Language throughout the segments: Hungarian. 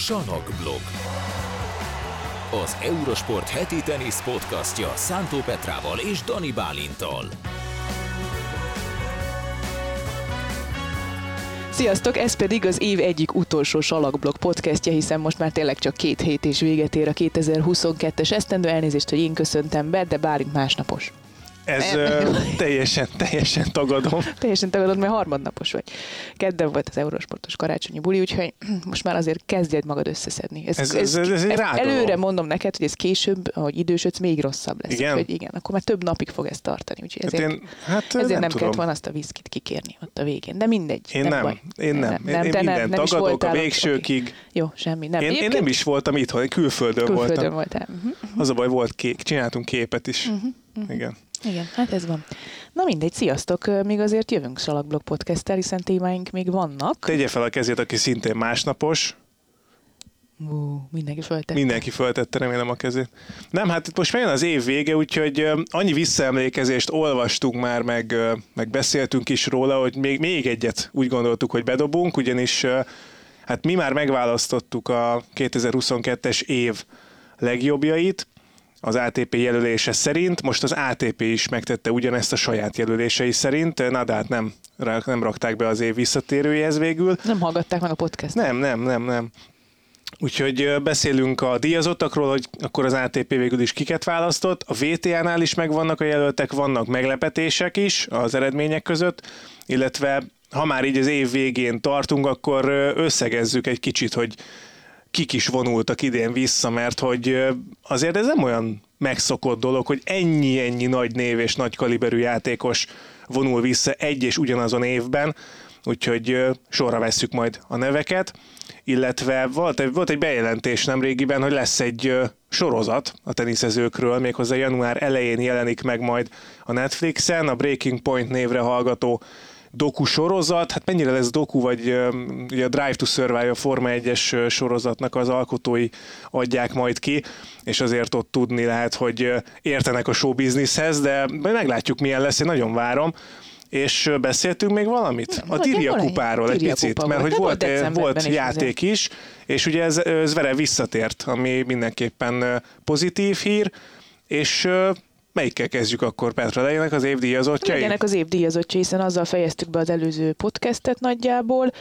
Sanokblog. Az Eurosport heti tenisz podcastja Szántó Petrával és Dani Bálintal. Sziasztok, ez pedig az év egyik utolsó salakblog podcastja, hiszen most már tényleg csak két hét és véget ér a 2022-es esztendő. Elnézést, hogy én köszöntem be, de Bálint másnapos. Ez ö, teljesen, teljesen tagadom. Teljesen tagadod, mert harmadnapos vagy. Kedden volt az Eurosportos karácsonyi buli, úgyhogy most már azért kezdjed magad összeszedni. Ez- ez- ez- ez egy rágalom. előre mondom neked, hogy ez később, ahogy idősödsz, még rosszabb lesz. Igen? Hogy igen, akkor már több napig fog ez tartani. Úgyhogy Hát ezért, én, hát ezért nem, nem, tudom. kellett volna azt a viszkit kikérni ott a végén. De mindegy. Én nem, baj. én nem. Én, én te mindent nem tagadok a végsőkig. oké. Jó, semmi. Nem. Én, én nem is voltam itthon, én külföldön, külföldön voltam. voltál. Uh-huh. Az a baj, volt kék, csináltunk képet is. Mhm, Igen. Igen, hát ez van. Na mindegy, sziasztok! Még azért jövünk Salakblog podcast hiszen témáink még vannak. Tegye fel a kezét, aki szintén másnapos. Ú, mindenki föltett. Mindenki föltette, remélem a kezét. Nem, hát itt most megjön az év vége, úgyhogy annyi visszaemlékezést olvastunk már, meg, meg beszéltünk is róla, hogy még, még egyet úgy gondoltuk, hogy bedobunk, ugyanis hát mi már megválasztottuk a 2022-es év legjobbjait, az ATP jelölése szerint. Most az ATP is megtette ugyanezt a saját jelölései szerint. Nadát nem, nem rakták be az év visszatérőjehez végül. Nem hallgatták meg a podcast. Nem, nem, nem, nem. Úgyhogy beszélünk a díjazottakról, hogy akkor az ATP végül is kiket választott. A VTA-nál is megvannak a jelöltek, vannak meglepetések is az eredmények között, illetve ha már így az év végén tartunk, akkor összegezzük egy kicsit, hogy kik is vonultak idén vissza, mert hogy azért ez nem olyan megszokott dolog, hogy ennyi-ennyi nagy név és nagy kaliberű játékos vonul vissza egy és ugyanazon évben, úgyhogy sorra vesszük majd a neveket, illetve volt egy, volt egy bejelentés nemrégiben, hogy lesz egy sorozat a teniszezőkről, méghozzá január elején jelenik meg majd a Netflixen, a Breaking Point névre hallgató doku sorozat, hát mennyire lesz doku, vagy ugye a Drive to Survive a Forma 1-es ö, sorozatnak az alkotói adják majd ki, és azért ott tudni lehet, hogy értenek a show businesshez, de meglátjuk milyen lesz, én nagyon várom. És beszéltünk még valamit? A nagyjából Tiria ennyi. kupáról egy picit, kupa mert hogy De volt, volt volt, játék is, és ugye ez, ez vele visszatért, ami mindenképpen pozitív hír, és melyikkel kezdjük akkor Petra? Legyenek az évdíjazottjai? Legyenek az év díjazottja, hiszen azzal fejeztük be az előző podcastet nagyjából.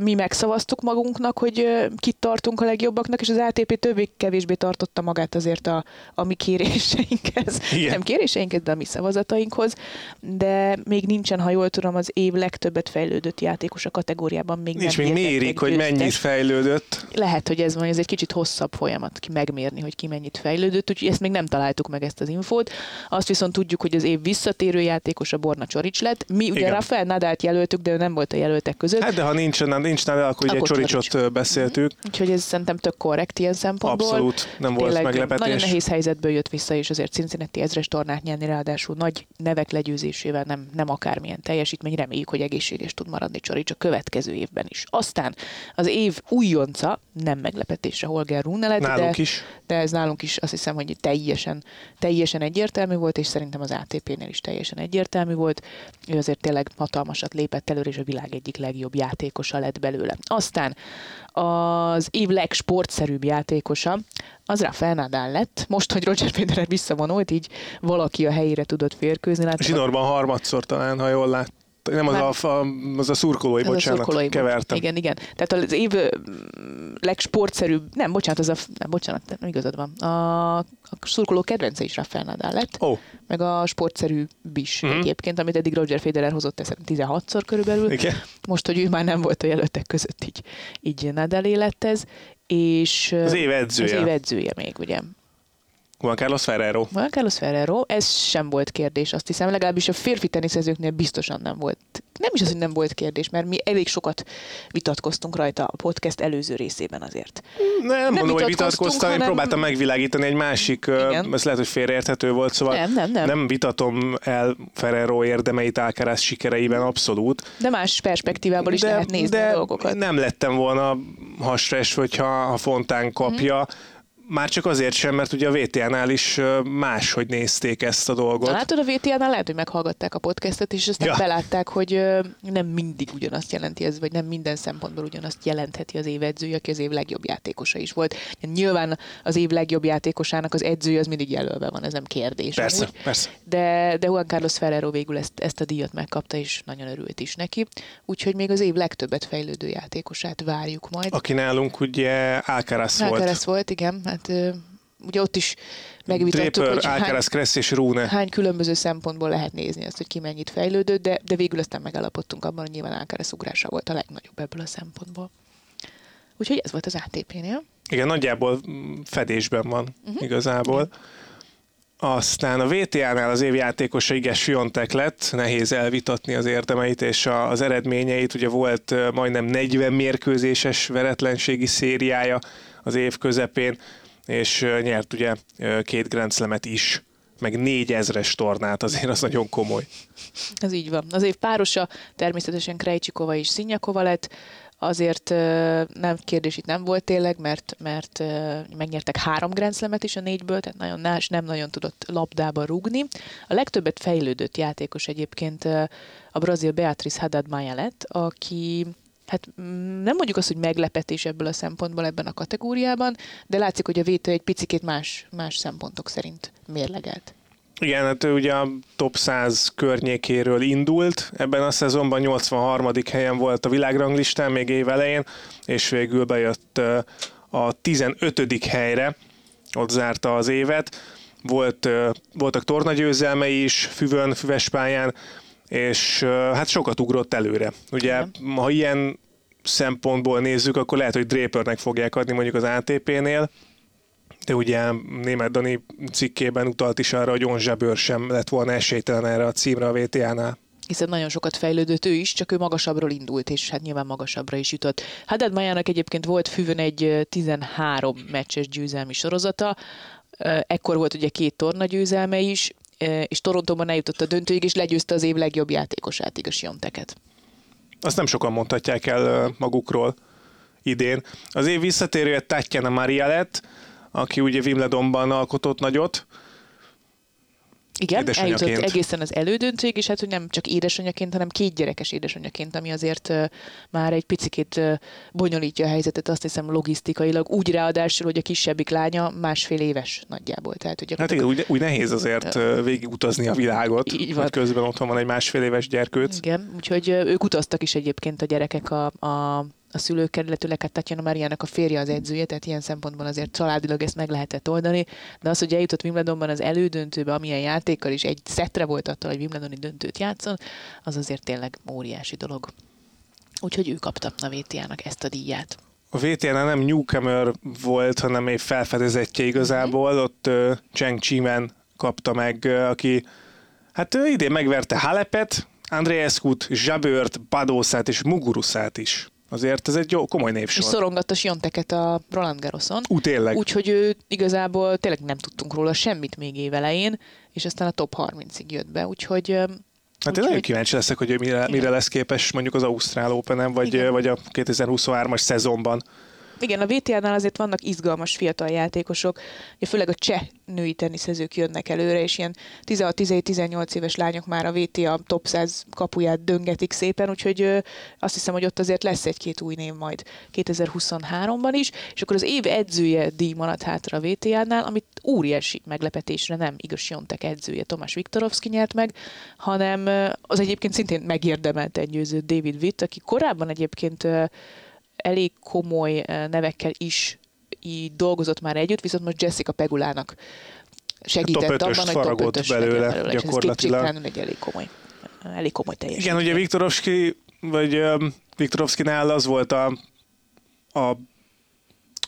Mi megszavaztuk magunknak, hogy kit tartunk a legjobbaknak, és az ATP többé-kevésbé tartotta magát azért a, a mi kéréseinkhez. Igen. Nem kéréseinkhez, de a mi szavazatainkhoz. De még nincsen, ha jól tudom, az év legtöbbet fejlődött játékos a kategóriában. Még És nem még mérik, hogy mennyit fejlődött. Lehet, hogy ez van, ez egy kicsit hosszabb folyamat ki megmérni, hogy ki mennyit fejlődött, úgyhogy ezt még nem találtuk meg ezt az infót. Azt viszont tudjuk, hogy az év visszatérő játékos a Borna Csorics lett. Mi ugye Igen. Rafael Nadát jelöltük, de ő nem volt a jelöltek között. Hát de ha nincs, nem, nincs neve, akkor ugye Akkor Csoricsot Csorics. beszéltük. Úgyhogy ez szerintem tök korrekt ilyen szempontból. Abszolút nem volt Tényleg meglepetés. Nagyon nehéz helyzetből jött vissza, és azért Cincinnati ezres tornát nyerni, ráadásul nagy nevek legyőzésével nem, nem akármilyen teljesítmény. Reméljük, hogy egészséges tud maradni Csorics a következő évben is. Aztán az év újonca, nem meglepetésre Holger Rune lett, Nálunk de, is. de ez nálunk is azt hiszem, hogy teljesen, teljesen egyértelmű volt, és szerintem az ATP-nél is teljesen egyértelmű volt. Ő azért tényleg hatalmasat lépett előre, és a világ egyik legjobb játékosa lett belőle. Aztán az év legsportszerűbb játékosa, az Rafael Nadal lett. Most, hogy Roger Federer visszavonult, így valaki a helyére tudott férkőzni. Láttam, Zsinórban harmadszor talán, ha jól lát. Nem az a, a, az a szurkolói, Ez a bocsánat, szurkolói volt. kevertem. Igen, igen. Tehát az év legsportszerűbb, nem, bocsánat, az a, nem, bocsánat, nem igazad van. A, a szurkoló kedvence is Rafael Nadal lett, Ó, meg a sportszerű is Mhm. egyébként, amit eddig Roger Federer hozott, ezt 16-szor körülbelül. igen. Most, hogy ő már nem volt a jelöltek között, így, így Nadalé lett ez. És Az év edzője. Az év edzője még, ugye. Juan Carlos Ferrero. Juan Carlos Ferrero, ez sem volt kérdés, azt hiszem, legalábbis a férfi teniszezőknél biztosan nem volt. Nem is az, hogy nem volt kérdés, mert mi elég sokat vitatkoztunk rajta a podcast előző részében azért. Nem, nem mondom, hogy vitatkoztam, én hanem- próbáltam megvilágítani egy másik, Igen. ez lehet, hogy félreérthető volt, szóval Nem, nem, nem. nem vitatom el Ferrero érdemeit Alcaraz sikereiben abszolút. De más perspektívából is lehet nézni de a dolgokat. nem lettem volna hasra esve, hogyha ha Fontán kapja. Már csak azért sem, mert ugye a VTA-nál is máshogy nézték ezt a dolgot. Na, látod, a VTA-nál lehet, hogy meghallgatták a podcastet, és aztán ja. belátták, hogy nem mindig ugyanazt jelenti ez, vagy nem minden szempontból ugyanazt jelentheti az év edzője, aki az év legjobb játékosa is volt. Nyilván az év legjobb játékosának az edzője az mindig jelölve van, ez nem kérdés. Persze, amúgy. persze. De, de Juan Carlos Ferrero végül ezt, ezt a díjat megkapta, és nagyon örült is neki. Úgyhogy még az év legtöbbet fejlődő játékosát várjuk majd. Aki nálunk ugye Alcaraz volt. Alcaraz volt, igen. Hát ugye ott is megvitattuk, Draper, hogy Alcaraz, Kressz és Rune. hány különböző szempontból lehet nézni ezt, hogy ki mennyit fejlődött, de, de végül aztán megállapodtunk abban, hogy nyilván Alcaraz ugrása volt a legnagyobb ebből a szempontból. Úgyhogy ez volt az ATP-nél. Igen, nagyjából fedésben van uh-huh. igazából. Igen. Aztán a VTA-nál az évjátékosa Iges Fiontek lett, nehéz elvitatni az érdemeit és az eredményeit. Ugye volt majdnem 40 mérkőzéses veretlenségi szériája az év közepén, és nyert ugye két Grand is meg négyezres tornát, azért az nagyon komoly. Ez így van. Az év párosa természetesen Krejcsikova és Szinyakova lett, azért nem kérdés itt nem volt tényleg, mert, mert megnyertek három grenzlemet is a négyből, tehát nagyon nás nem nagyon tudott labdába rúgni. A legtöbbet fejlődött játékos egyébként a brazil Beatriz Haddad Maia lett, aki hát mm, nem mondjuk azt, hogy meglepetés ebből a szempontból ebben a kategóriában, de látszik, hogy a vétő egy picit más, más szempontok szerint mérlegelt. Igen, hát ő ugye a top 100 környékéről indult, ebben a szezonban 83. helyen volt a világranglistán még év elején, és végül bejött a 15. helyre, ott zárta az évet. Volt, voltak tornagyőzelmei is, füvön, füves pályán, és hát sokat ugrott előre. Ugye, Igen. ha ilyen szempontból nézzük, akkor lehet, hogy Drapernek fogják adni mondjuk az ATP-nél, de ugye német Dani cikkében utalt is arra, hogy Onzsabőr sem lett volna esélytelen erre a címre a VTA-nál hiszen nagyon sokat fejlődött ő is, csak ő magasabbról indult, és hát nyilván magasabbra is jutott. Haddad Majának egyébként volt fűvön egy 13 meccses győzelmi sorozata, ekkor volt ugye két torna győzelme is, és Torontóban eljutott a döntőig, és legyőzte az év legjobb játékosát, igaz Jonteket. Azt nem sokan mondhatják el magukról idén. Az év visszatérője Tatjana Maria lett, aki ugye Wimbledonban alkotott nagyot, igen, eljutott egészen az elődöntőig, és hát, hogy nem csak édesanyjaként, hanem két gyerekes édesanyjaként, ami azért uh, már egy picit uh, bonyolítja a helyzetet, azt hiszem logisztikailag, úgy ráadásul, hogy a kisebbik lánya másfél éves nagyjából. Tehát, hogy hát igen, úgy, úgy nehéz azért uh, végigutazni a világot, így van. közben otthon van egy másfél éves gyerkőc. Igen, úgyhogy ők utaztak is egyébként a gyerekek a, a a szülőkkel, illetőleg hát Tatjana Mariának a férje az edzője, tehát ilyen szempontból azért családilag ezt meg lehetett oldani, de az, hogy eljutott Wimbledonban az elődöntőbe, amilyen játékkal is egy szetre volt attól, hogy Wimbledoni döntőt játszon, az azért tényleg óriási dolog. Úgyhogy ő kapta a VTA-nak ezt a díját. A vta nem newcomer volt, hanem egy felfedezetje igazából, mm-hmm. ott uh, Cheng Chimen kapta meg, uh, aki hát ő idén megverte Halepet, Andreeskut, Zsabört, Badószát és Mugurusát is. Azért ez egy jó, komoly névsor. És szorongatta Sionteket a Roland Garroson. Ú, tényleg. Úgyhogy ő igazából tényleg nem tudtunk róla semmit még évelején, és aztán a top 30-ig jött be, úgyhogy Hát én nagyon kíváncsi leszek, hogy ő mire, mire lesz képes mondjuk az Ausztrál open vagy, vagy a 2023-as szezonban. Igen, a VTA-nál azért vannak izgalmas fiatal játékosok, ugye főleg a cseh női teniszezők jönnek előre, és ilyen 16-17-18 éves lányok már a VTA top 100 kapuját döngetik szépen, úgyhogy azt hiszem, hogy ott azért lesz egy-két új név majd 2023-ban is, és akkor az év edzője díj maradt hátra a VTA-nál, amit óriási meglepetésre nem igaz Jontek edzője Tomás Viktorovski nyert meg, hanem az egyébként szintén megérdemelt egy győző David Witt, aki korábban egyébként elég komoly eh, nevekkel is így dolgozott már együtt, viszont most Jessica Pegulának segített abban, hogy top 5 belőle, belőle gyakorlatilag. Ez egy elég komoly, elég komoly teljesítmény. Igen, ugye Viktorovski, vagy um, Viktorovskinál az volt a, a, a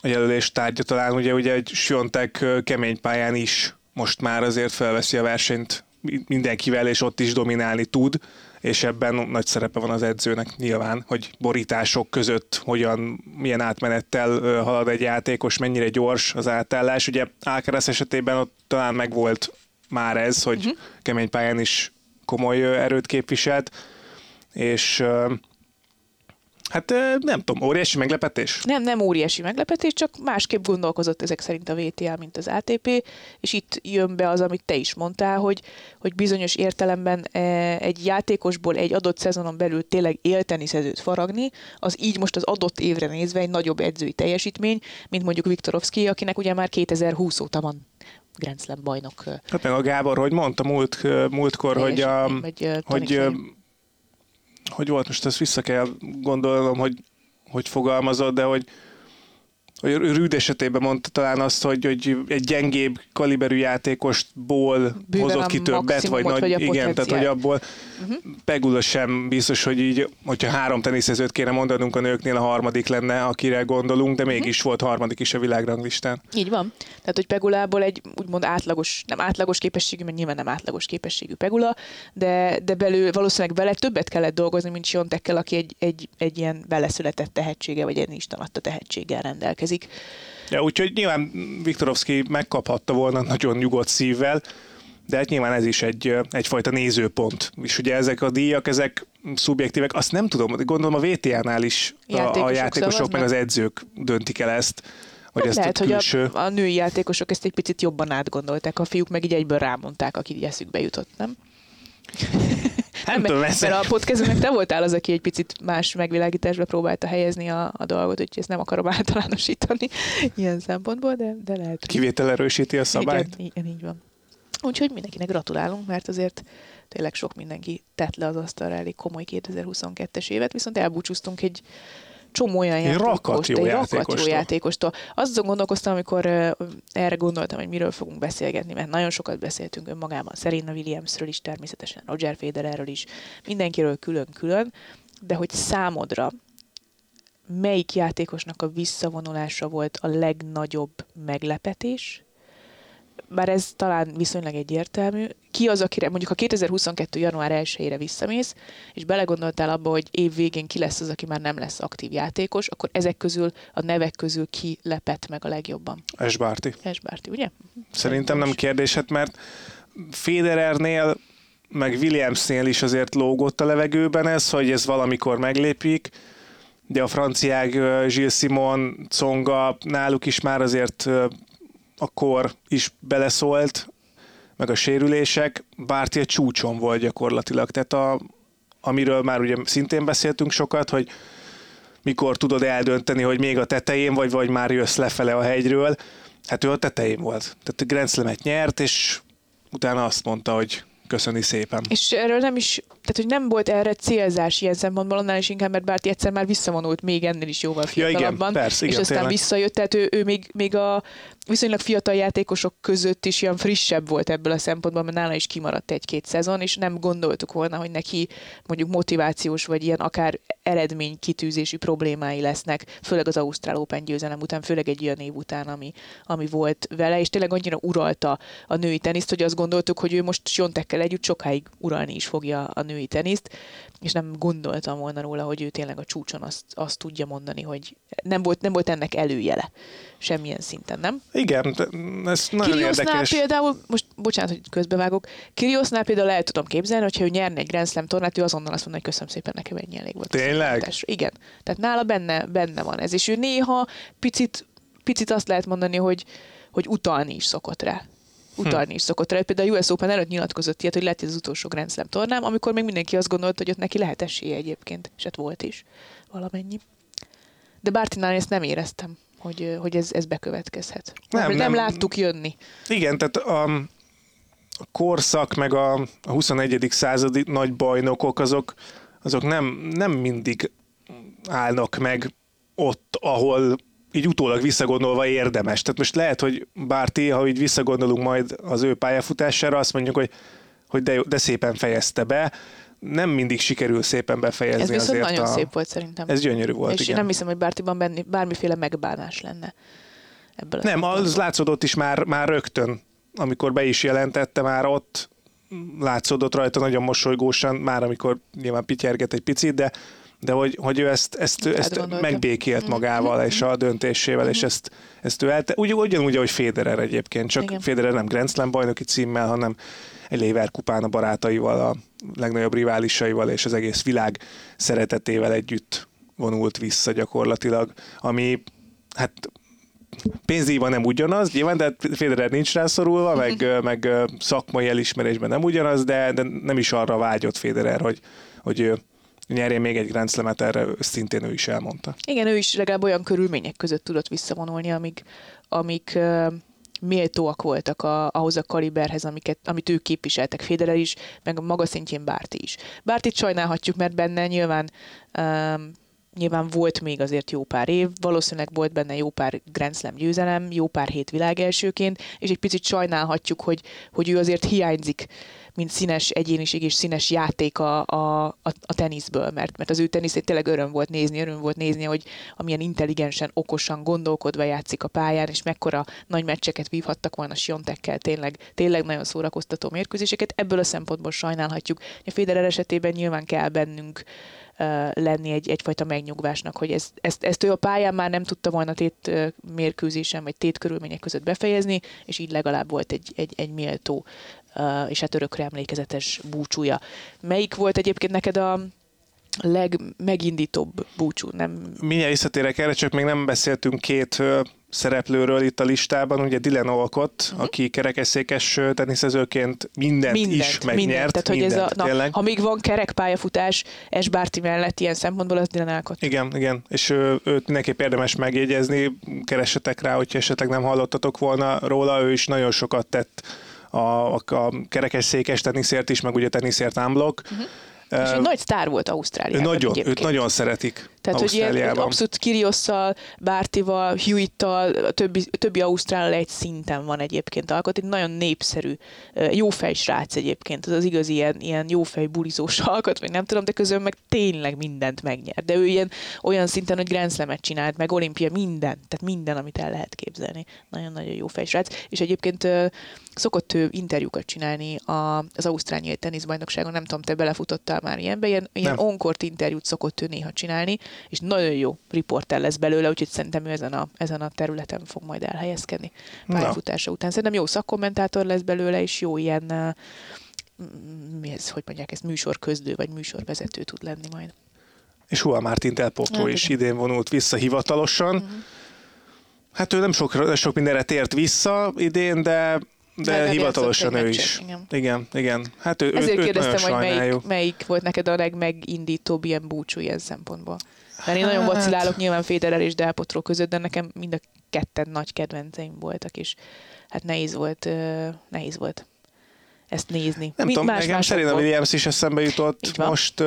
jelölés tárgya talán, ugye, ugye egy Siontek kemény pályán is most már azért felveszi a versenyt mindenkivel, és ott is dominálni tud és ebben nagy szerepe van az edzőnek nyilván, hogy borítások között hogyan, milyen átmenettel halad egy játékos, mennyire gyors az átállás. Ugye Alcaraz esetében ott talán megvolt már ez, hogy uh-huh. kemény pályán is komoly erőt képviselt, és Hát nem tudom, óriási meglepetés? Nem, nem óriási meglepetés, csak másképp gondolkozott ezek szerint a VTA, mint az ATP, és itt jön be az, amit te is mondtál, hogy, hogy bizonyos értelemben egy játékosból egy adott szezonon belül tényleg élteni szezőt faragni, az így most az adott évre nézve egy nagyobb edzői teljesítmény, mint mondjuk Viktorovski, akinek ugye már 2020 óta van Grand Slam bajnok. Hát meg a Gábor, hogy mondta múlt, múltkor, hogy, a, vagy, hogy hogy volt, most ezt vissza kell gondolnom, hogy hogy fogalmazott, de hogy hogy Rüd esetében mondta talán azt, hogy, hogy egy gyengébb kaliberű játékosból Bőven hozott ki többet, vagy, nagy, vagy igen, tehát hogy abból uh-huh. Pegula sem biztos, hogy így, hogyha három teniszezőt kéne mondanunk a nőknél, a harmadik lenne, akire gondolunk, de mhm. mégis uh-huh. volt harmadik is a világranglistán. Így van. Tehát, hogy Pegulából egy úgymond átlagos, nem átlagos képességű, mert nyilván nem átlagos képességű Pegula, de, de belül valószínűleg vele többet kellett dolgozni, mint Siontekkel, aki egy, egy, egy ilyen beleszületett tehetsége, vagy egy Isten adta tehetséggel rendelkezik. Ja, úgyhogy nyilván Viktorovski megkaphatta volna nagyon nyugodt szívvel, de hát nyilván ez is egy, egyfajta nézőpont. És ugye ezek a díjak, ezek szubjektívek, azt nem tudom, gondolom a VTA-nál is játékosok, a, a játékosok meg az edzők döntik el ezt. Hogy hát ezt lehet, külső... hogy a, a női játékosok ezt egy picit jobban átgondolták, a fiúk meg így egyből rámondták, aki eszükbe jutott, nem? Nem, tudom, mert, mert a podcastünknek te voltál az, aki egy picit más megvilágításba próbálta helyezni a, a dolgot, úgyhogy ezt nem akarom általánosítani ilyen szempontból, de, de lehet. Kivétel erősíti a szabályt. Igen, igen, így van. Úgyhogy mindenkinek gratulálunk, mert azért tényleg sok mindenki tett le az asztalra elég komoly 2022-es évet, viszont elbúcsúztunk egy csomó olyan játékost, rakat jó, egy rakat játékostól. Azon gondolkoztam, amikor erre gondoltam, hogy miről fogunk beszélgetni, mert nagyon sokat beszéltünk önmagában. Serena Williamsről is, természetesen Roger Federerről is, mindenkiről külön-külön, de hogy számodra melyik játékosnak a visszavonulása volt a legnagyobb meglepetés, bár ez talán viszonylag egyértelmű, ki az, akire mondjuk a 2022. január 1-ére visszamész, és belegondoltál abba, hogy év végén ki lesz az, aki már nem lesz aktív játékos, akkor ezek közül, a nevek közül ki lepett meg a legjobban? Esbárti. Esbárti, ugye? Szerintem nem kérdésed, mert Federernél meg Williamsnél is azért lógott a levegőben ez, hogy ez valamikor meglépik, de a franciák Gilles Simon, Conga, náluk is már azért a kor is beleszólt, meg a sérülések, Bárti egy csúcson volt gyakorlatilag. Tehát a, amiről már ugye szintén beszéltünk sokat, hogy mikor tudod eldönteni, hogy még a tetején vagy, vagy már jössz lefele a hegyről. Hát ő a tetején volt. Tehát Grand Slam-et nyert, és utána azt mondta, hogy köszöni szépen. És erről nem is, tehát hogy nem volt erre célzás ilyen szempontból, annál is inkább, mert Bárti egyszer már visszavonult még ennél is jóval fiatalabban. Ja, igen, persze, igen, és aztán tényleg. visszajött, tehát ő, ő még, még a viszonylag fiatal játékosok között is ilyen frissebb volt ebből a szempontból, mert nála is kimaradt egy-két szezon, és nem gondoltuk volna, hogy neki mondjuk motivációs vagy ilyen akár eredmény kitűzési problémái lesznek, főleg az Ausztrál Open győzelem után, főleg egy olyan év után, ami, ami volt vele, és tényleg annyira uralta a női teniszt, hogy azt gondoltuk, hogy ő most Siontekkel együtt sokáig uralni is fogja a női teniszt, és nem gondoltam volna róla, hogy ő tényleg a csúcson azt, azt tudja mondani, hogy nem volt, nem volt ennek előjele semmilyen szinten, nem? Igen, ez nagyon Kiriosznál érdekes. például, most bocsánat, hogy közbevágok, Kiriosznál például el tudom képzelni, hogyha ő nyerne egy Grand Slam tornát, ő azonnal azt mondja, hogy köszönöm szépen, nekem ennyi elég volt. Tényleg? Igen. Tehát nála benne, benne van ez, és ő néha picit, picit azt lehet mondani, hogy, hogy utalni is szokott rá utalni hm. is szokott rá. Például a US Open előtt nyilatkozott ilyet, hogy lehet az utolsó Grand Slam tornám, amikor még mindenki azt gondolta, hogy ott neki lehet esélye egyébként, és hát volt is valamennyi. De Bártinál ezt nem éreztem hogy, hogy ez, ez bekövetkezhet. Nem, nem, nem láttuk jönni. Igen, tehát a, a korszak, meg a, a 21. századi nagy bajnokok, azok, azok nem, nem mindig állnak meg ott, ahol így utólag visszagondolva érdemes. Tehát most lehet, hogy Bárti, ha így visszagondolunk majd az ő pályafutására, azt mondjuk, hogy, hogy de, de szépen fejezte be, nem mindig sikerül szépen befejezni Ez viszont azért nagyon a... szép volt szerintem. Ez gyönyörű volt, És igen. én nem hiszem, hogy Bártiban benni, bármiféle megbánás lenne. Ebből nem, az látszódott is már, már rögtön, amikor be is jelentette már ott, látszódott rajta nagyon mosolygósan, már amikor nyilván pityerget egy picit, de de hogy, hogy ő ezt, ezt, ezt, ezt megbékélt mm. magával és a döntésével, és ezt, ezt ő elte, ugy, ugyanúgy, ahogy Federer egyébként, csak Igen. Federer nem Grand Slam bajnoki címmel, hanem egy Lever kupán a barátaival, a legnagyobb riválisaival és az egész világ szeretetével együtt vonult vissza gyakorlatilag, ami hát pénzíva nem ugyanaz, nyilván, de Federer nincs rászorulva, meg, meg szakmai elismerésben nem ugyanaz, de, de nem is arra vágyott Federer, hogy, hogy nyerjen még egy Grand Slam-et, erre szintén ő is elmondta. Igen, ő is legalább olyan körülmények között tudott visszavonulni, amik, amik méltóak voltak a, ahhoz a kaliberhez, amiket, amit ők képviseltek, Federer is, meg a maga szintjén Bárti is. Bártit sajnálhatjuk, mert benne nyilván um, nyilván volt még azért jó pár év, valószínűleg volt benne jó pár Grand Slam győzelem, jó pár hét világelsőként, és egy picit sajnálhatjuk, hogy, hogy ő azért hiányzik mint színes egyéniség és színes játék a, a, a, a teniszből, mert, mert az ő teniszét tényleg öröm volt nézni, öröm volt nézni, hogy amilyen intelligensen, okosan, gondolkodva játszik a pályán, és mekkora nagy meccseket vívhattak volna Siontekkel, tényleg, tényleg nagyon szórakoztató mérkőzéseket. Ebből a szempontból sajnálhatjuk. A Federer esetében nyilván kell bennünk lenni egy, egyfajta megnyugvásnak, hogy ezt, ezt, ezt ő a pályán már nem tudta volna tét mérkőzésen, vagy tét körülmények között befejezni, és így legalább volt egy, egy, egy méltó és hát örökre emlékezetes búcsúja. Melyik volt egyébként neked a legmegindítóbb búcsú? Nem... Mindjárt visszatérek erre, csak még nem beszéltünk két szereplőről itt a listában, ugye Dylan Olcott, uh-huh. aki kerekesszékes teniszezőként mindent, mindent is megnyert. Mindent. Tehát, hogy mindent, ez a, na, ha még van kerekpályafutás Esbárti mellett ilyen szempontból, az Dylan Olcott. Igen, igen, és őt mindenképp érdemes megjegyezni, keressetek rá, hogyha esetleg nem hallottatok volna róla, ő is nagyon sokat tett a, a kerekesszékes teniszért is, meg ugye teniszért ámblok. Uh-huh. És egy nagy sztár volt Ausztráliában. Nagyon, egyébként. őt nagyon szeretik Tehát, hogy ilyen abszolút Kiriosszal, Bártival, Hewittal, a többi, a többi Ausztrál egy szinten van egyébként alkot. Egy nagyon népszerű, jófej srác egyébként. Az az igazi ilyen, ilyen jófej bulizós alkot, vagy nem tudom, de közben meg tényleg mindent megnyer. De ő ilyen olyan szinten, hogy Grand Slam-et csinált, meg olimpia, minden, tehát minden, amit el lehet képzelni. Nagyon-nagyon jó fejsrác. És egyébként szokott ő interjúkat csinálni az Ausztráliai teniszbajnokságon, nem tudom, te belefutottál már ilyenbe, ilyen, ilyen onkort interjút szokott ő néha csinálni, és nagyon jó riporter lesz belőle, úgyhogy szerintem ő ezen a, ezen a területen fog majd elhelyezkedni pályafutása után. Szerintem jó szakkommentátor lesz belőle, és jó ilyen, mi ez, hogy mondják, ez műsorközlő, vagy műsorvezető tud lenni majd. És Hua Martin Telpotó hát, is idén vonult vissza hivatalosan. Uh-huh. Hát ő nem sok, sok mindenre tért vissza idén, de de hivatalosan ő is. Igen. igen, igen. Hát ő, Ezért őt kérdeztem, hogy melyik, melyik volt neked a legmegindítóbb ilyen búcsú ilyen szempontból. Mert én nagyon hát... vacilálok nyilván Federer és Del Potro között, de nekem mind a ketten nagy kedvenceim voltak, és hát nehéz volt, nehéz volt ezt nézni. Nem Mind tudom, más nekem Serena Williams is eszembe jutott most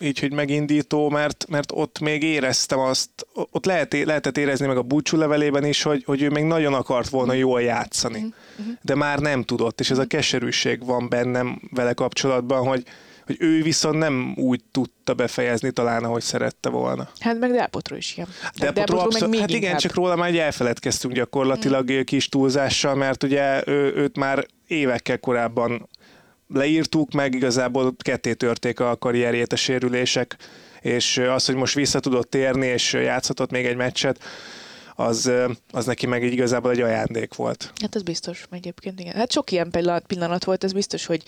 így, hogy megindító, mert, mert ott még éreztem azt, ott lehet, lehetett érezni meg a búcsú levelében is, hogy, hogy ő még nagyon akart volna jól játszani, uh-huh. de már nem tudott, és ez a keserűség van bennem vele kapcsolatban, hogy, hogy ő viszont nem úgy tudta befejezni talán, ahogy szerette volna. Hát meg Delpotro is ilyen. Delpotro abszol- meg hát igen, csak róla már elfeledkeztünk gyakorlatilag mm. kis túlzással, mert ugye ő, őt már évekkel korábban leírtuk, meg igazából ketté törték a karrierjét a sérülések, és az, hogy most vissza tudott térni, és játszhatott még egy meccset, az, az neki meg így igazából egy ajándék volt. Hát ez biztos, egyébként igen. Hát sok ilyen pillanat volt, ez biztos, hogy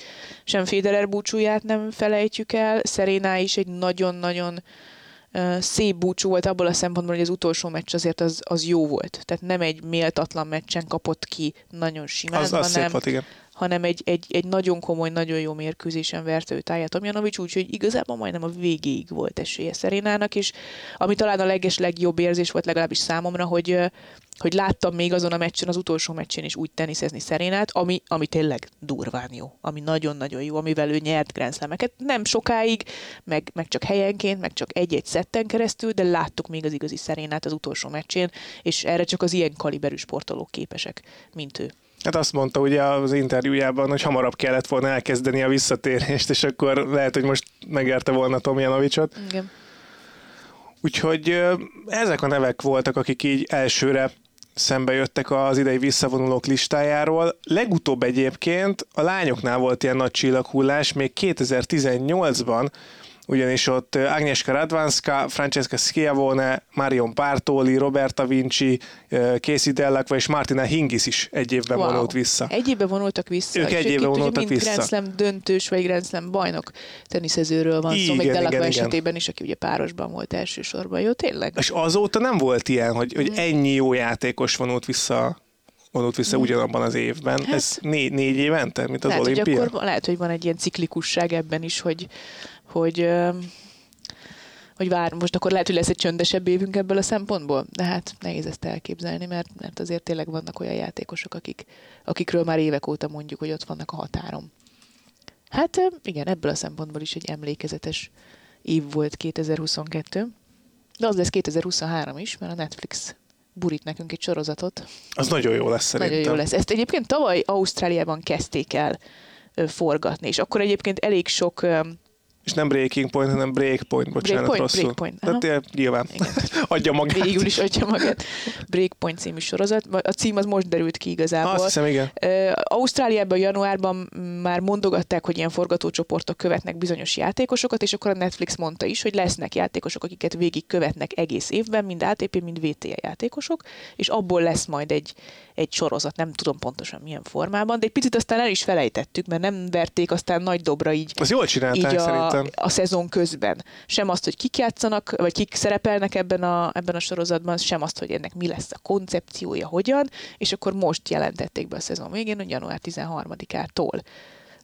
sem Federer búcsúját nem felejtjük el, Szeréná is egy nagyon-nagyon szép búcsú volt abból a szempontból, hogy az utolsó meccs azért az, az jó volt. Tehát nem egy méltatlan meccsen kapott ki nagyon simán, az, az hanem, szép volt, igen hanem egy, egy, egy nagyon komoly, nagyon jó mérkőzésen verte őt Táját Tomjanovics, úgyhogy igazából majdnem a végéig volt esélye Szerénának, és ami talán a leges legjobb érzés volt legalábbis számomra, hogy, hogy láttam még azon a meccsen, az utolsó meccsen is úgy teniszezni Szerénát, ami, ami tényleg durván jó, ami nagyon-nagyon jó, amivel ő nyert Grand Slam-eket. Nem sokáig, meg, meg csak helyenként, meg csak egy-egy szetten keresztül, de láttuk még az igazi Szerénát az utolsó meccsén, és erre csak az ilyen kaliberű sportolók képesek, mint ő. Hát azt mondta ugye az interjújában, hogy hamarabb kellett volna elkezdeni a visszatérést, és akkor lehet, hogy most megérte volna Tomjanovicsot. Igen. Úgyhogy ezek a nevek voltak, akik így elsőre szembe jöttek az idei visszavonulók listájáról. Legutóbb egyébként a lányoknál volt ilyen nagy csillaghullás, még 2018-ban ugyanis ott Agnieszka Radvanska, Francesca Schiavone, Marion Bartoli, Roberta Vinci, Casey Dellacqua és Martina Hingis is egy évben wow. vonult vissza. Egy évben vonultak vissza. Ők egy évben vonultak vissza. Grand Slam döntős vagy Grand Slam bajnok teniszezőről van igen, szó, még Dellacqua esetében is, aki ugye párosban volt elsősorban. Jó, tényleg? És azóta nem volt ilyen, hogy, hogy mm. ennyi jó játékos vonult vissza vonult vissza mm. ugyanabban az évben. Hát, Ez négy, négy évente, mint az lehet, olimpia? Hogy akkor, lehet, hogy van egy ilyen ciklikusság ebben is, hogy, hogy hogy vár, most akkor lehet, hogy lesz egy csöndesebb évünk ebből a szempontból, de hát nehéz ezt elképzelni, mert, mert azért tényleg vannak olyan játékosok, akik, akikről már évek óta mondjuk, hogy ott vannak a határon. Hát igen, ebből a szempontból is egy emlékezetes év volt 2022, de az lesz 2023 is, mert a Netflix burít nekünk egy sorozatot. Az nagyon jó lesz szerintem. Nagyon jó lesz. Ezt egyébként tavaly Ausztráliában kezdték el forgatni, és akkor egyébként elég sok és nem breaking point, hanem breakpoint, bocsánat, breakpoint, rosszul. Breakpoint, Tehát nyilván adja magát. Végül is adja magát. Breakpoint című sorozat. A cím az most derült ki igazából. Azt hiszem, igen. Uh, Ausztráliában januárban már mondogatták, hogy ilyen forgatócsoportok követnek bizonyos játékosokat, és akkor a Netflix mondta is, hogy lesznek játékosok, akiket végig követnek egész évben, mind ATP, mind VTA játékosok, és abból lesz majd egy, egy sorozat, nem tudom pontosan milyen formában, de egy picit aztán el is felejtettük, mert nem verték aztán nagy dobra így. Az jól csinálták így a, szerintem. A szezon közben. Sem azt, hogy kik játszanak, vagy kik szerepelnek ebben a, ebben a sorozatban, sem azt, hogy ennek mi lesz a koncepciója, hogyan, és akkor most jelentették be a szezon végén, hogy január 13-ától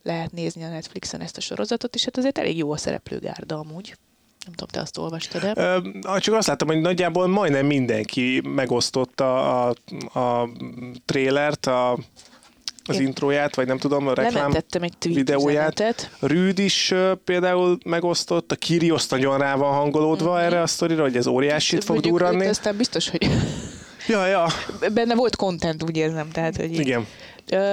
lehet nézni a Netflixen ezt a sorozatot, és hát azért elég jó a szereplőgárda amúgy. Nem tudom, te azt olvastad e Csak azt láttam, hogy nagyjából majdnem mindenki megosztotta a, a trélert, a az intróját, vagy nem tudom, a reklám egy videóját. Rűd is uh, például megosztott, a Kirios nagyon rá van hangolódva mm-hmm. erre a sztorira, hogy ez óriásit fog durranni. Aztán biztos, hogy ja, ja. benne volt content, úgy érzem. Tehát, hogy Igen.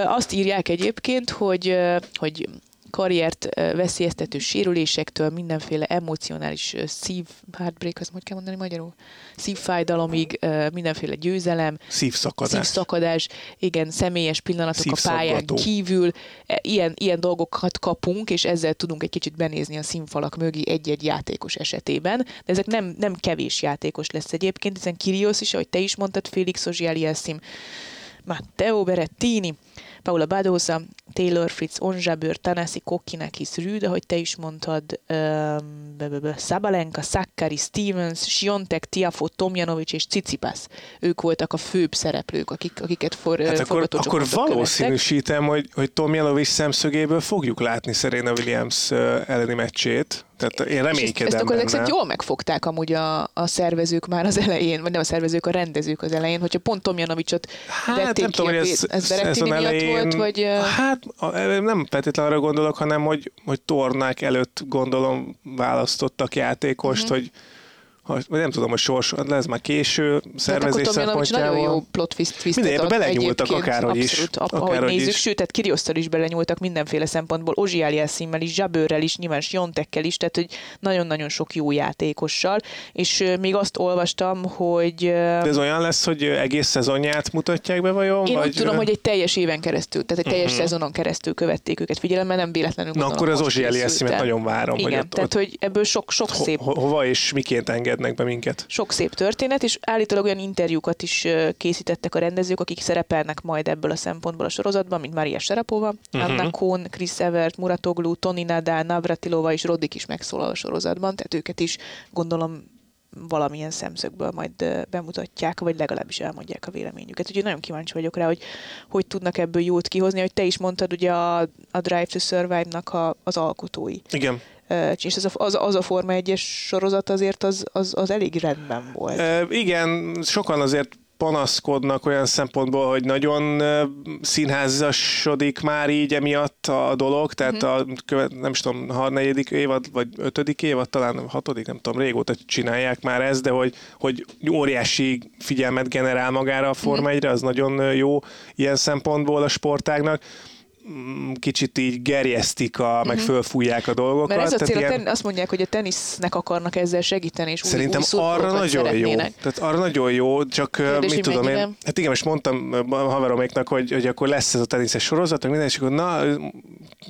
Azt írják egyébként, hogy, hogy karriert veszélyeztető sérülésektől, mindenféle emocionális szív, heartbreak, az hogy kell mondani magyarul? Szívfájdalomig, mindenféle győzelem. Szívszakadás. Szívszakadás, igen, személyes pillanatok a pályán kívül. E, ilyen, ilyen dolgokat kapunk, és ezzel tudunk egy kicsit benézni a színfalak mögé egy-egy játékos esetében. De ezek nem, nem kevés játékos lesz egyébként, hiszen Kirios is, ahogy te is mondtad, Félix Ozsiálielszim, Matteo Berettini, Paula Badosa, Taylor Fritz, Onzsabőr, Tanasi, Kokinakis, Rüd, ahogy te is mondtad, um, Szabalenka, Sakkari, Stevens, Siontek, Tiafo, Tomjanovics és Cicipas. Ők voltak a főbb szereplők, akik, akiket for, hát akkor, akkor valószínűsítem, hogy, hogy Tomjanovics szemszögéből fogjuk látni Serena Williams elleni meccsét. Tehát én reménykedem ezt, ezt akkor ezek jól megfogták amúgy a, a szervezők már az elején, vagy nem a szervezők, a rendezők az elején, hogyha pont Tomjanovicsot hát, vették nem ki, tudom, hogy ez, ez Berettini miatt elején, volt, vagy... Hát nem feltétlenül arra gondolok, hanem hogy, hogy tornák előtt gondolom választottak játékost, uh-huh. hogy vagy nem tudom, hogy sors, ez már késő szervezés szempontjából. nagyon jó plot twist Minden belenyúltak akárhogy is. Abszolút, akárhogy ahogy nézzük, is. sőt, tehát Kiriosztal is belenyúltak mindenféle szempontból, Ozsi színmel is, Zsabőrrel is, nyilván Siontekkel is, tehát hogy nagyon-nagyon sok jó játékossal, és még azt olvastam, hogy... De ez olyan lesz, hogy egész szezonját mutatják be vajon? Én vagy... úgy tudom, hogy egy teljes éven keresztül, tehát egy teljes uh-huh. szezonon keresztül követték őket figyelemmel, nem véletlenül Na akkor az Ozsi Eliassimet nagyon várom. Igen, hogy ott, tehát hogy ebből sok, sok szép... Ho- hova és miként enged engednek be minket. Sok szép történet, és állítólag olyan interjúkat is készítettek a rendezők, akik szerepelnek majd ebből a szempontból a sorozatban, mint Maria Sharapova, uh-huh. Anna Kohn, Chris Evert, Muratoglu, Toni Nadal, Navratilova és Rodik is megszólal a sorozatban, tehát őket is gondolom valamilyen szemszögből majd bemutatják, vagy legalábbis elmondják a véleményüket. Úgyhogy nagyon kíváncsi vagyok rá, hogy hogy tudnak ebből jót kihozni. Hogy te is mondtad, ugye a, a Drive to Survive-nak a, az alkotói. Igen és az a, az, az a Forma 1-es sorozat azért az, az, az elég rendben volt. E, igen, sokan azért panaszkodnak olyan szempontból, hogy nagyon színházasodik már így emiatt a dolog, tehát uh-huh. a nem is tudom, a negyedik évad, vagy ötödik évad, talán hatodik, nem tudom, régóta csinálják már ezt, de hogy, hogy óriási figyelmet generál magára a Forma uh-huh. 1 az nagyon jó ilyen szempontból a sportágnak kicsit így gerjesztik, a, meg Mhm. fölfújják a dolgokat. Mert ez a cél, ilyen- azt mondják, hogy a tenisznek akarnak ezzel segíteni, és új, Szerintem új arra szurkolókat nagyon jó. Tehát arra nagyon jó, csak Kérdés, mit tudom mennyire? én. Hát igen, most mondtam haveroméknak, hogy, hogy akkor lesz ez a teniszes sorozat, meg minden, és akkor na,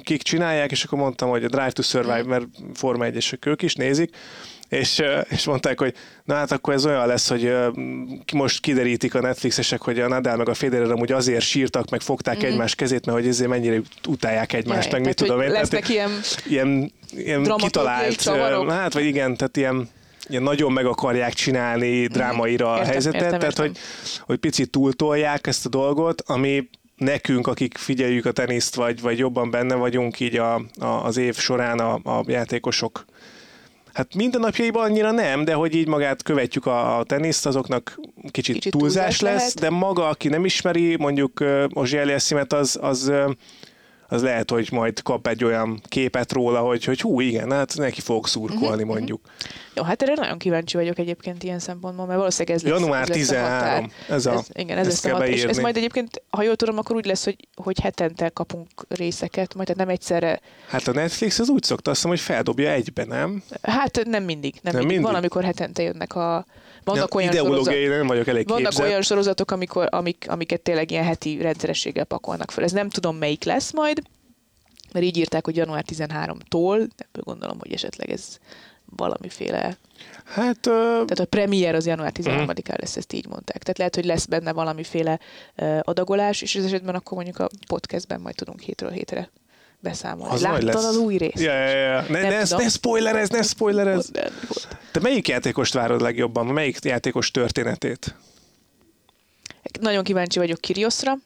kik csinálják, és akkor mondtam, hogy a Drive to Survive, Mhm. mert Forma 1 ők is nézik, és, és mondták, hogy na hát akkor ez olyan lesz, hogy most kiderítik a Netflixesek, hogy a Nadal meg a Federer amúgy azért sírtak, meg fogták Mhm. egymás kezét, mert hogy ezért mennyire utálják egymást, Jaj, meg mit tudom én. Lesznek ilyen ilyen, ilyen kitalált, csavarok? hát vagy igen, tehát ilyen, ilyen nagyon meg akarják csinálni drámaira a Mhm. Értem, helyzetet, értem, tehát értem. Hogy, hogy picit túltolják ezt a dolgot, ami nekünk, akik figyeljük a teniszt, vagy, vagy jobban benne vagyunk így a, a, az év során a, a játékosok Hát mindennapjaiban annyira nem, de hogy így magát követjük a, a teniszt, azoknak kicsit, Kicsit túlzás, túlzás lesz, lehet. de maga, aki nem ismeri, mondjuk Ozsi Eliassimet, az, az, az lehet, hogy majd kap egy olyan képet róla, hogy, hogy hú, igen, hát neki fogok szurkolni Mhm, mondjuk. Jó, hát erre nagyon kíváncsi vagyok egyébként ilyen szempontból, mert valószínűleg ez lesz, Január ez lesz a határ. 13, ez a, Ez, igen, ez lesz a határ. És ez majd egyébként, ha jól tudom, akkor úgy lesz, hogy, hogy hetente kapunk részeket, majd tehát nem egyszerre, Hát a Netflix az úgy szokta, azt hiszem, hogy feldobja egybe, nem? hát nem mindig, nem, nem mindig. mindig? Van, amikor hetente jönnek a, vannak Ja, olyan Ideológiai nem vagyok elég vannak képzett. olyan sorozatok, amikor, amik, amiket tényleg ilyen heti rendszerességgel pakolnak fel. Ez nem tudom, melyik lesz majd, mert így írták, hogy január 13-tól, ebből gondolom, hogy esetleg ez valamiféle Hát, ö, Tehát a premier az január Mhm. 13-án lesz, ezt így mondták. Tehát lehet, hogy lesz benne valamiféle uh, adagolás, és ez esetben akkor mondjuk a podcastben majd tudunk hétről hétre beszámolni. Az Láttad lesz. az új részt? ja, ja, ja. Ne, Nem ne, tudom. ne spoilerez, ne spoilerez. Te melyik játékost várod legjobban? Melyik játékos történetét? Nagyon kíváncsi vagyok Kiriosra.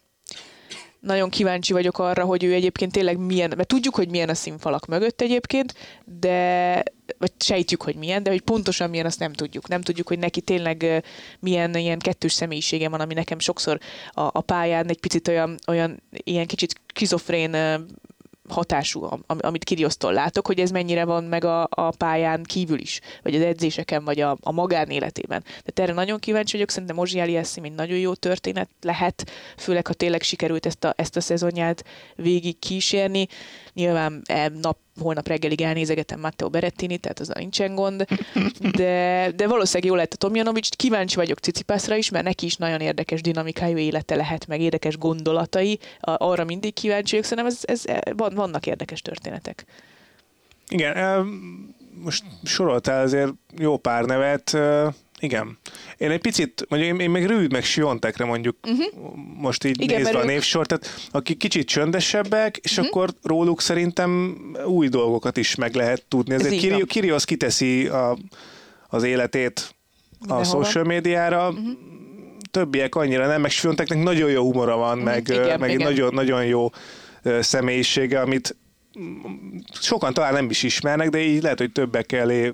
Nagyon kíváncsi vagyok arra, hogy ő egyébként tényleg milyen, mert tudjuk, hogy milyen a színfalak mögött egyébként, de vagy sejtjük, hogy milyen, de hogy pontosan milyen, azt nem tudjuk. Nem tudjuk, hogy neki tényleg milyen ilyen kettős személyisége van, ami nekem sokszor a, a pályán egy picit olyan, olyan ilyen kicsit kizofrén hatású, am- amit Kiriosztól látok, hogy ez mennyire van meg a, a pályán kívül is, vagy az edzéseken, vagy a, a magánéletében. Tehát erre nagyon kíváncsi vagyok, szerintem Ozsi Eliassim egy nagyon jó történet lehet, főleg ha tényleg sikerült ezt a, ezt a szezonját végig kísérni. Nyilván e, nap, holnap reggelig elnézegetem Matteo Berettini, tehát az nincsen gond, de, de valószínűleg jó lett a Tomjanovics. Kíváncsi vagyok Cicipászra is, mert neki is nagyon érdekes dinamikájú élete lehet, meg érdekes gondolatai. Arra mindig kíváncsi vagyok, szerintem ez, ez, van, vannak érdekes történetek. Igen, most soroltál azért jó pár nevet, ö, igen. Én egy picit, mondjuk én, én meg Rüd, meg Siontekre mondjuk uh-huh. most így. Igen, nézve a névsort, tehát akik kicsit csöndesebbek, és uh-huh. akkor róluk szerintem új dolgokat is meg lehet tudni. Ez Ezért így Kiri. Kirios kiteszi a, az életét a Mindenhova. social médiára, uh-huh. többiek annyira nem, meg Sionteknek nagyon jó humora van, uh-huh. meg, Igen, meg igen. nagyon, nagyon jó személyisége, amit sokan talán nem is ismernek, de így lehet, hogy többek elé,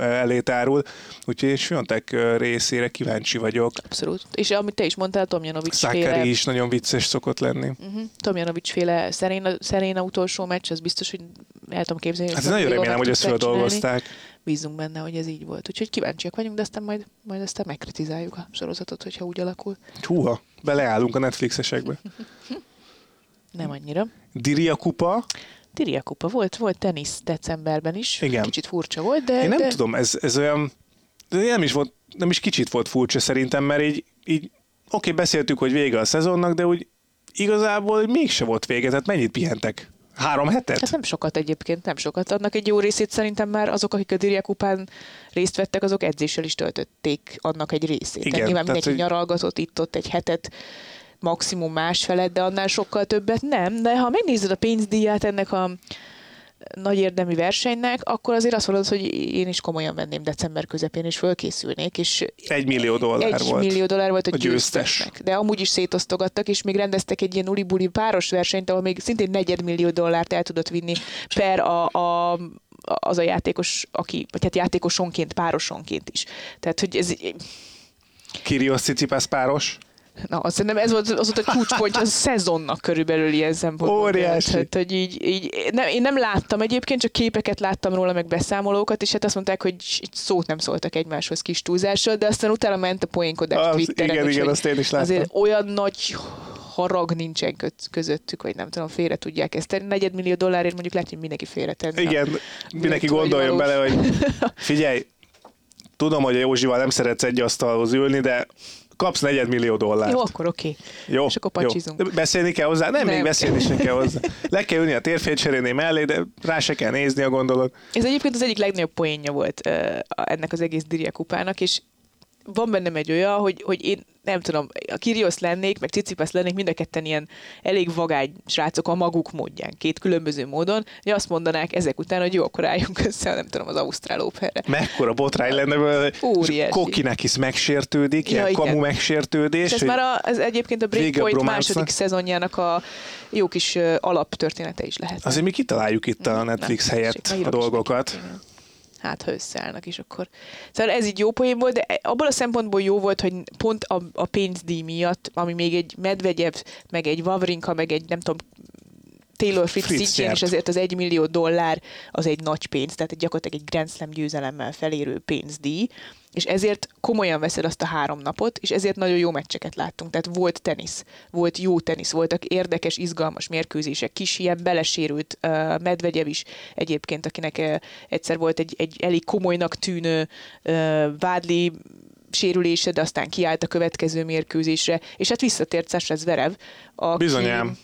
elé tárul. Úgyhogy én Sviontek részére kíváncsi vagyok. Abszolút. És amit te is mondtál, Tomjanovics féle, Szákeri is nagyon vicces szokott lenni. uh-huh, Tomjanovics féle Szeréna, Szeréna utolsó meccs, az biztos, hogy el tudom képzelni. Hát nagyon remélem, hogy ezt feldolgozták. Bízunk benne, hogy ez így volt. Úgyhogy kíváncsiak vagyunk, de aztán majd, majd aztán megkritizáljuk a sorozatot, hogyha úgy alakul. Húha, beleállunk a Netflixesekbe. Nem annyira. Diria kupa, Tiria kupa volt, volt tenisz decemberben is. Igen. Kicsit furcsa volt, de... én nem de... tudom, ez, ez olyan, de nem is volt, nem is kicsit volt furcsa szerintem, mert így, így oké, beszéltük, hogy vége a szezonnak, de úgy igazából mégse volt vége, tehát mennyit pihentek? Három hetet? Hát nem sokat egyébként, nem sokat. Annak egy jó részét szerintem már azok, akik a Dirja kupán részt vettek, azok edzéssel is töltötték annak egy részét. Igen, tehát nyilván tehát, mindenki hogy- nyaralgatott itt-ott egy hetet, maximum másfelet, de annál sokkal többet nem. De ha megnézed a pénzdíját ennek a nagy érdemi versenynek, akkor azért azt mondod, hogy én is komolyan venném december közepén, és fölkészülnék, és Egy millió dollár egy volt. millió dollár volt a, A győztes. győztesnek. De amúgy is szétosztogattak, és még rendeztek egy ilyen ulibuli páros versenyt, ahol még szintén negyedmillió dollárt el tudott vinni per a, a az a játékos, aki, vagy hát játékosonként, párosonként is. Tehát, hogy ez, Kirios Cicipász páros. Na, azt szerintem ez volt, az volt a csúcspontja a szezonnak körülbelül ilyen szempontból. Óriási. Tehát, hogy így, így nem, én nem láttam egyébként, csak képeket láttam róla, meg beszámolókat, és hát azt mondták, hogy szót nem szóltak egymáshoz kis túlzással, de aztán utána ment a poénkodás Az, Twitteren. igen, igen, úgyhogy azt én is láttam. Azért olyan nagy harag nincsen köz- közöttük, vagy nem tudom, félre tudják ezt tenni. Negyedmillió dollárért mondjuk lehet, hogy mindenki félre tenni. Igen, mindenki gondoljon valós. bele, hogy figyelj, tudom, hogy a Józsival nem szeretsz egy asztalhoz ülni, de kapsz negyedmillió dollárt. Jó, akkor oké. Jó, És akkor jó. pacsizunk. Beszélni kell hozzá? Nem, Nem még beszélni sem kell hozzá. Le kell ülni a térfélcseréné mellé, de rá se kell nézni a gondolat. Ez egyébként az egyik legnagyobb poénja volt uh, ennek az egész Dirje kupának, és van bennem egy olyan, hogy, hogy én nem tudom, a Kyrgios lennék, meg Cicipesz lennék, mind a ketten ilyen elég vagány srácok a maguk módján, két különböző módon, hogy azt mondanák ezek után, hogy jó, akkor álljunk össze, nem tudom, az Ausztrál Operre. Mekkora botrány lenne és Óriási. Kokinek is megsértődik, Ja, ilyen igen. kamu És megsértődés. ez hogy- már a, ez egyébként a Breakpoint második szezonjának a jó kis alaptörténete is lehet. Azért mi kitaláljuk itt a Netflix Nem, helyett a is dolgokat. Igen. Hát, ha összeállnak is, akkor... Szóval ez így jó poén volt, de abból a szempontból jó volt, hogy pont a, a pénzdíj miatt, ami még egy Medvegyev, meg egy Wawrinka, meg egy nem tudom, Taylor Fritz, Fritz szintjén is azért az egy millió dollár az egy nagy pénz, tehát egy gyakorlatilag egy Grand Slam győzelemmel felérő pénzdíj, és ezért komolyan veszed azt a három napot, és ezért nagyon jó meccseket láttunk. Tehát volt tenisz, volt jó tenisz, voltak érdekes, izgalmas mérkőzések, kis ilyen belesérült uh, Medvegyev is egyébként, akinek uh, egyszer volt egy, egy elég komolynak tűnő uh, vádli sérülése, de aztán kiállt a következő mérkőzésre, és hát visszatért Sasha Zverev, aki, Bizonyám.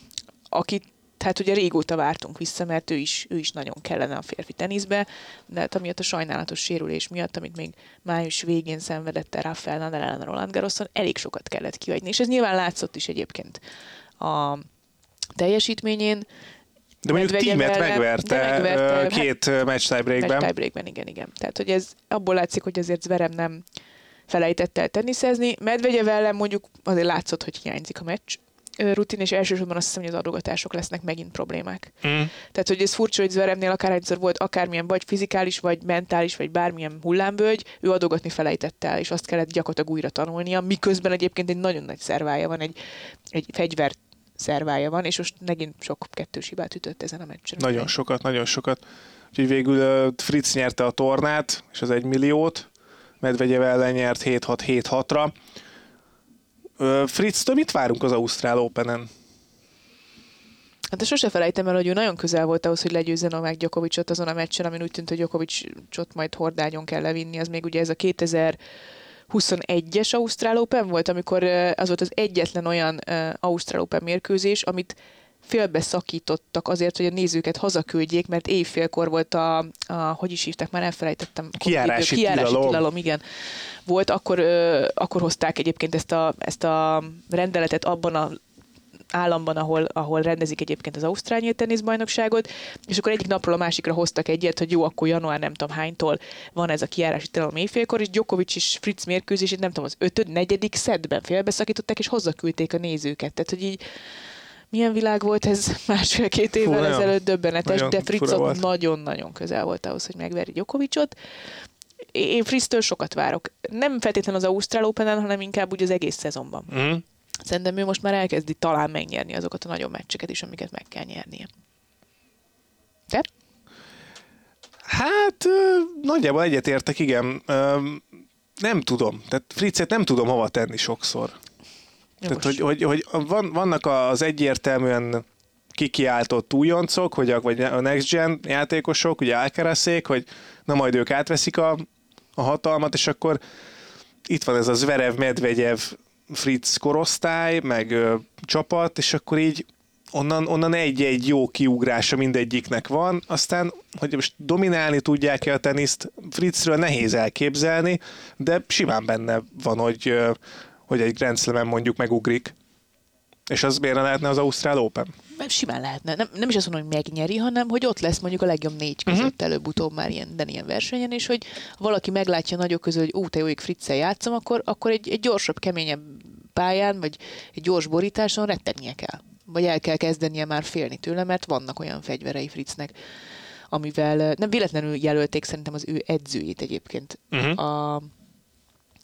aki hát ugye régóta vártunk vissza, mert ő is, ő is nagyon kellene a férfi teniszbe, de hát amiatt a sajnálatos sérülés miatt, amit még május végén szenvedett el Rafael Nadal ellen a Roland Garroson, elég sokat kellett kihagyni, és ez nyilván látszott is egyébként a teljesítményén, De mondjuk tímet megverte, de megverte, hát- két ö, match tiebreakben. Match tiebreakben, igen, igen. Tehát, hogy ez abból látszik, hogy azért Zverem nem felejtett el teniszezni. Medvegyev ellen mondjuk azért látszott, hogy hiányzik a meccs rutin, és elsősorban azt hiszem, hogy az adogatások lesznek megint problémák. Mm. Tehát, hogy ez furcsa, hogy Zverevnél akárhányszor volt akármilyen vagy fizikális, vagy mentális, vagy bármilyen hullámvölgy, ő adogatni felejtett el, és azt kellett gyakorlatilag újra tanulnia, miközben egyébként egy nagyon nagy szervája van, egy, egy fegyver szervája van, és most megint sok kettős hibát ütött ezen a meccsen. Nagyon sokat, nagyon sokat. Úgyhogy végül ö, Fritz nyerte a tornát, és az egy milliót. Medvegyev ellen nyert 7-6-7-6-ra. Ö, Fritz-től mit várunk az Ausztrál Open-en? Hát sose felejtem el, hogy ő nagyon közel volt ahhoz, hogy legyőzze Novák Gyokovicsot azon a meccsen, amin úgy tűnt, hogy Gyokovicsot majd hordányon kell levinni. Az még ugye ez a 2021-es Ausztrál Open volt, amikor az volt az egyetlen olyan Ausztrál Open mérkőzés, amit félbe szakítottak azért, hogy a nézőket hazaküldjék, mert éjfélkor volt a, a hogy is hívták, már elfelejtettem. a Kijárási kijárási tilalom. tilalom, igen. Volt, akkor, ö, akkor hozták egyébként ezt a, ezt a rendeletet abban a államban, ahol, ahol rendezik egyébként az Ausztrál teniszbajnokságot, és akkor egyik napról a másikra hoztak egyet, hogy jó, akkor január nem tudom hánytól van ez a kijárási tilalom éjfélkor, és Djokovic és Fritz mérkőzését nem tudom, az ötöd, negyedik szedben félbeszakították, és hozzaküldték a nézőket. Tehát, hogy így milyen világ volt ez másfél-két évvel nagyon- ezelőtt döbbenetes, nagyon de Fritz fura ott volt. nagyon-nagyon közel volt ahhoz, hogy megveri Djokovicot. Én Fritztől sokat várok. Nem feltétlenül az Ausztrál Open-en, hanem inkább úgy az egész szezonban. Mm. Szerintem ő most már elkezdi talán megnyerni azokat a nagyon meccseket is, amiket meg kell nyernie. Te? Hát nagyjából egyetértek, igen. Nem tudom. Tehát Fritzet nem tudom hova tenni sokszor. Tehát, hogy, hogy, hogy van, vannak az egyértelműen kikiáltott újoncok, hogy a, vagy a Next Gen játékosok, ugye Alcarazék, hogy na majd ők átveszik a, a hatalmat, és akkor itt van ez a Zverev, Medvegyev, Fritz korosztály, meg ö, csapat, és akkor így onnan, onnan egy-egy jó kiugrása mindegyiknek van, aztán, hogy most dominálni tudják-e a teniszt, Fritzről nehéz elképzelni, de simán benne van, hogy, hogy egy Grand Slam-en mondjuk megugrik. És az miért ne lehetne az Ausztrál Open? Mert simán lehetne. Nem, nem is azt mondom, hogy megnyeri, hanem hogy ott lesz mondjuk a legjobb négy között uh-huh. előbb-utóbb már ilyen, de ilyen versenyen, és hogy valaki meglátja nagyok közül, hogy ú, te jóik Fritzel játszom, akkor, akkor egy, egy gyorsabb, keményebb pályán, vagy egy gyors borításon rettegnie kell. Vagy el kell kezdenie már félni tőle, mert vannak olyan fegyverei Fritznek, amivel nem véletlenül jelölték szerintem az ő edzőjét egyébként Uh-huh. a,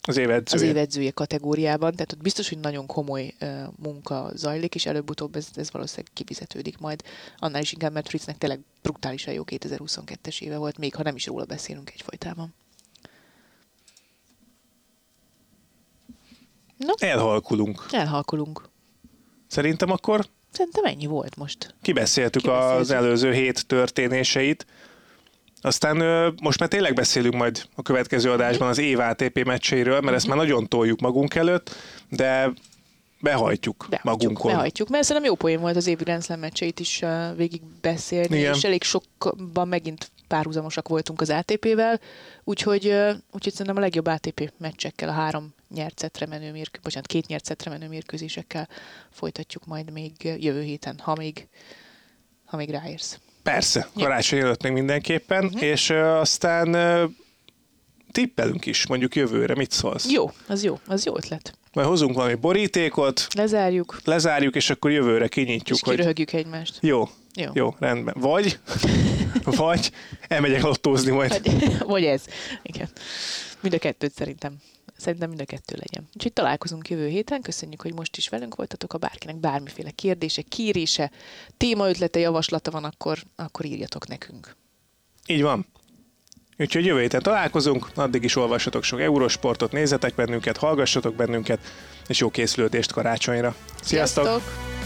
Az év az edzője. évedzője kategóriában, tehát ott biztos, hogy nagyon komoly uh, munka zajlik, és előbb-utóbb ez, ez valószínűleg kifizetődik majd. Annál is inkább, mert Fritznek tényleg brutálisan jó 2022-es éve volt, még ha nem is róla beszélünk egyfolytában. Elhalkulunk. Elhalkulunk. Szerintem akkor Szerintem ennyi volt most. kibeszéltük, Kibeszéltük. az előző hét történéseit. Aztán most már tényleg beszélünk majd a következő adásban az év ATP meccseiről, mert ezt már nagyon toljuk magunk előtt, de behajtjuk, Behajtjuk, magunkon. behajtjuk, mert szerintem jó poén volt az évi Grand Slam meccseit is végig beszélni, Igen. és elég sokban megint párhuzamosak voltunk az ATP-vel, úgyhogy, úgyhogy szerintem a legjobb ATP meccsekkel, a három nyert szettre menő mérkő, bocsánat, két nyert szettre menő mérkőzésekkel folytatjuk majd még jövő héten, ha még, ha még ráérsz. Persze, karácsony előtt még mindenképpen, Mhm. és ö, aztán ö, tippelünk is, mondjuk jövőre, mit szólsz? Jó, az jó, az jó ötlet. Majd hozunk valami borítékot, Lezárjuk, lezárjuk, és akkor jövőre és kinyitjuk, hogy kiröhögjük egymást. jó, Jó. jó, rendben. Vagy, vagy elmegyek lottózni majd. Vagy, vagy ez. Igen. Mind a kettőt szerintem. Szerintem mind a kettő legyen. Úgyhogy találkozunk jövő héten. Köszönjük, hogy most is velünk voltatok. Ha bárkinek bármiféle kérdése, kérése, témaötlete, javaslata van, akkor, akkor írjatok nekünk. Így van. Úgyhogy jövő héten találkozunk, addig is olvassatok sok Eurosportot, nézzetek bennünket, hallgassatok bennünket, és jó készülődést karácsonyra. Sziasztok! Sziasztok!